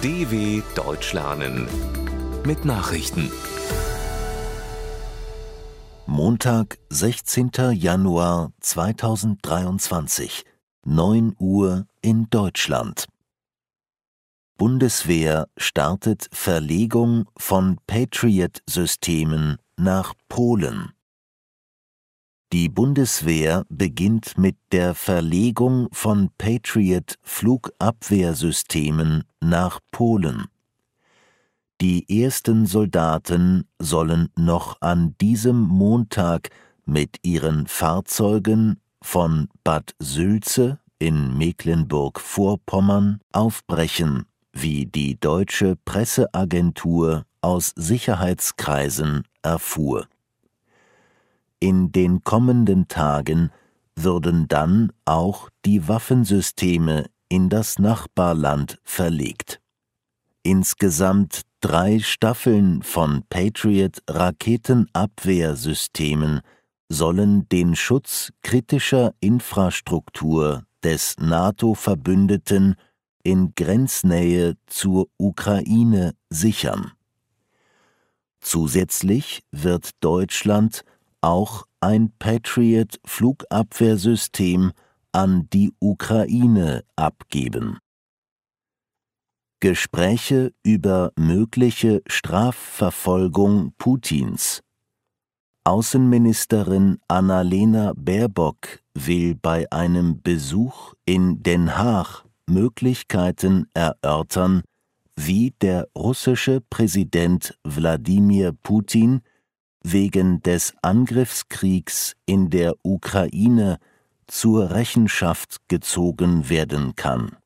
DW Deutsch lernen mit Nachrichten. Montag, 16. Januar 2023, 9 Uhr in Deutschland. Bundeswehr startet Verlegung von Patriot-Systemen nach Polen. Die Bundeswehr beginnt mit der Verlegung von Patriot-Flugabwehrsystemen nach Polen. Die ersten Soldaten sollen noch an diesem Montag mit ihren Fahrzeugen von Bad Sülze in Mecklenburg-Vorpommern aufbrechen, wie die deutsche Presseagentur aus Sicherheitskreisen erfuhr. In den kommenden Tagen würden dann auch die Waffensysteme in das Nachbarland verlegt. Insgesamt drei Staffeln von Patriot Raketenabwehrsystemen sollen den Schutz kritischer Infrastruktur des NATO-Verbündeten in Grenznähe zur Ukraine sichern. Zusätzlich wird Deutschland auch ein Patriot-Flugabwehrsystem an die Ukraine abgeben. Gespräche über mögliche Strafverfolgung Putins Außenministerin Annalena Baerbock will bei einem Besuch in Den Haag Möglichkeiten erörtern, wie der russische Präsident Wladimir Putin wegen des Angriffskriegs in der Ukraine zur Rechenschaft gezogen werden kann.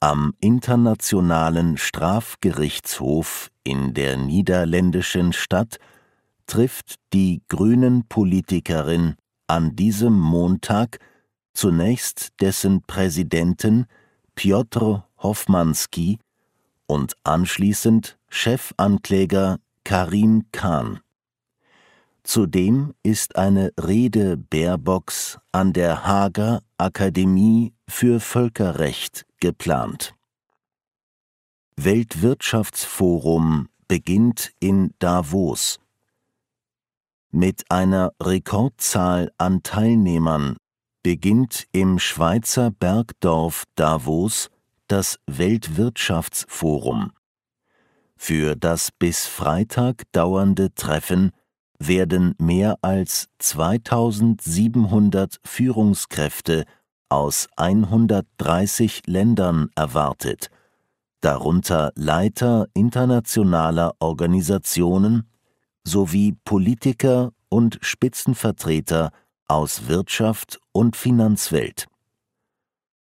Am Internationalen Strafgerichtshof in der niederländischen Stadt trifft die Grünen-Politikerin an diesem Montag zunächst dessen Präsidenten Piotr Hofmanski und anschließend Chefankläger Karim Khan. Zudem ist eine Rede Baerbocks an der Haager Akademie für Völkerrecht geplant. Weltwirtschaftsforum beginnt in Davos. Mit einer Rekordzahl an Teilnehmern beginnt im Schweizer Bergdorf Davos das Weltwirtschaftsforum. Für das bis Freitag dauernde Treffen werden mehr als 2700 Führungskräfte aus 130 Ländern erwartet, darunter Leiter internationaler Organisationen sowie Politiker und Spitzenvertreter aus Wirtschaft und Finanzwelt.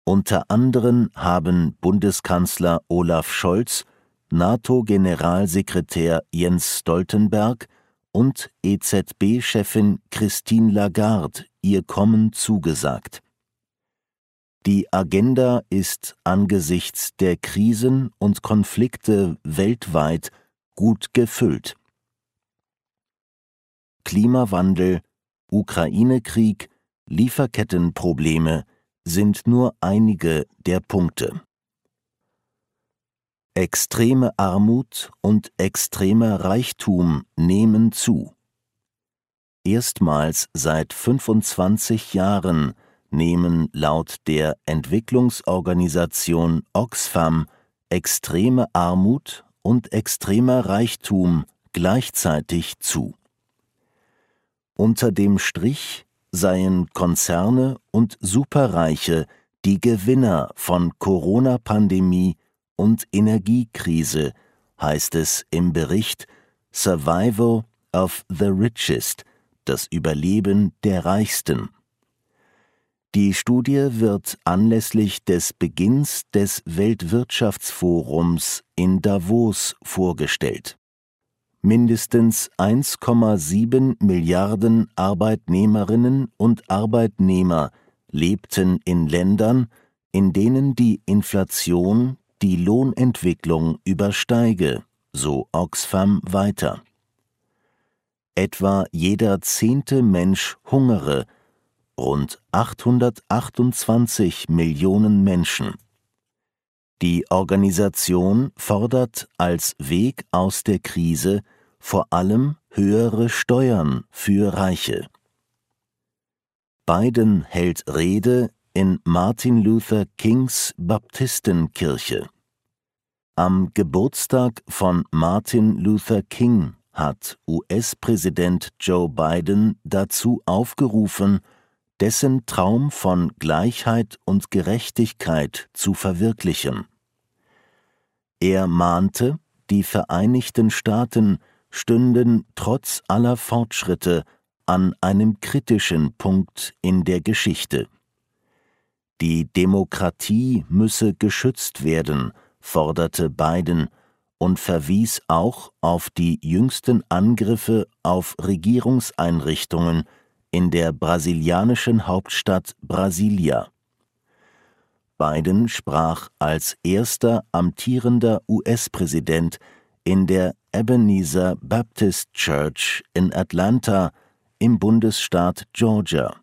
Unter anderem haben Bundeskanzler Olaf Scholz NATO-Generalsekretär Jens Stoltenberg und EZB-Chefin Christine Lagarde ihr Kommen zugesagt. Die Agenda ist angesichts der Krisen und Konflikte weltweit gut gefüllt. Klimawandel, Ukraine-Krieg, Lieferkettenprobleme sind nur einige der Punkte. Extreme Armut und extremer Reichtum nehmen zu. Erstmals seit 25 Jahren nehmen laut der Entwicklungsorganisation Oxfam extreme Armut und extremer Reichtum gleichzeitig zu. Unter dem Strich seien Konzerne und Superreiche die Gewinner von Corona-Pandemie und Energiekrise, heißt es im Bericht Survival of the Richest, das Überleben der Reichsten. Die Studie wird anlässlich des Beginns des Weltwirtschaftsforums in Davos vorgestellt. Mindestens 1,7 Milliarden Arbeitnehmerinnen und Arbeitnehmer lebten in Ländern, in denen die Inflation die Lohnentwicklung übersteige, so Oxfam weiter. Etwa jeder zehnte Mensch hungere, rund 828 Millionen Menschen. Die Organisation fordert als Weg aus der Krise vor allem höhere Steuern für Reiche. Biden hält Rede in Martin Luther Kings Baptistenkirche. Am Geburtstag von Martin Luther King hat US-Präsident Joe Biden dazu aufgerufen, dessen Traum von Gleichheit und Gerechtigkeit zu verwirklichen. Er mahnte, die Vereinigten Staaten stünden trotz aller Fortschritte an einem kritischen Punkt in der Geschichte. Die Demokratie müsse geschützt werden, forderte Biden und verwies auch auf die jüngsten Angriffe auf Regierungseinrichtungen in der brasilianischen Hauptstadt Brasilia. Biden sprach als erster amtierender US-Präsident in der Ebenezer Baptist Church in Atlanta im Bundesstaat Georgia.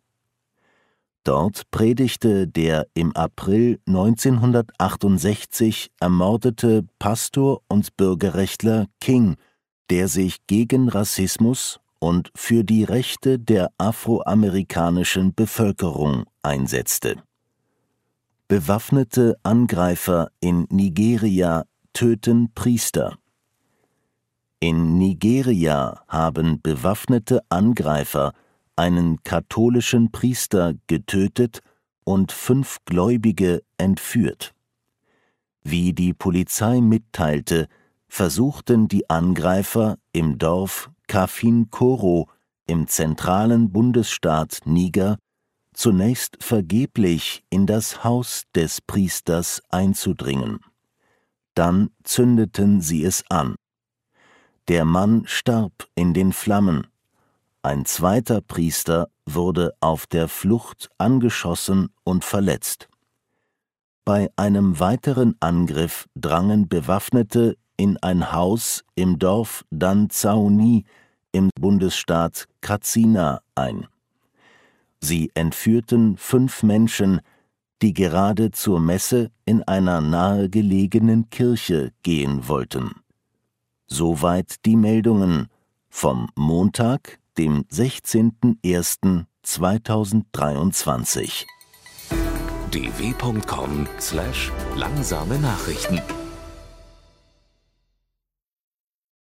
Dort predigte der im April 1968 ermordete Pastor und Bürgerrechtler King, der sich gegen Rassismus und für die Rechte der afroamerikanischen Bevölkerung einsetzte. Bewaffnete Angreifer in Nigeria töten Priester. In Nigeria haben bewaffnete Angreifer einen katholischen Priester getötet und fünf Gläubige entführt. Wie die Polizei mitteilte, versuchten die Angreifer im Dorf Kafin Koro im zentralen Bundesstaat Niger zunächst vergeblich in das Haus des Priesters einzudringen. Dann zündeten sie es an. Der Mann starb in den Flammen, ein zweiter Priester wurde auf der Flucht angeschossen und verletzt. Bei einem weiteren Angriff drangen Bewaffnete in ein Haus im Dorf Danzauni im Bundesstaat Katsina ein. Sie entführten fünf Menschen, die gerade zur Messe in einer nahegelegenen Kirche gehen wollten. Soweit die Meldungen vom Montag, dem 16.01.2023. dw.com/langsame Nachrichten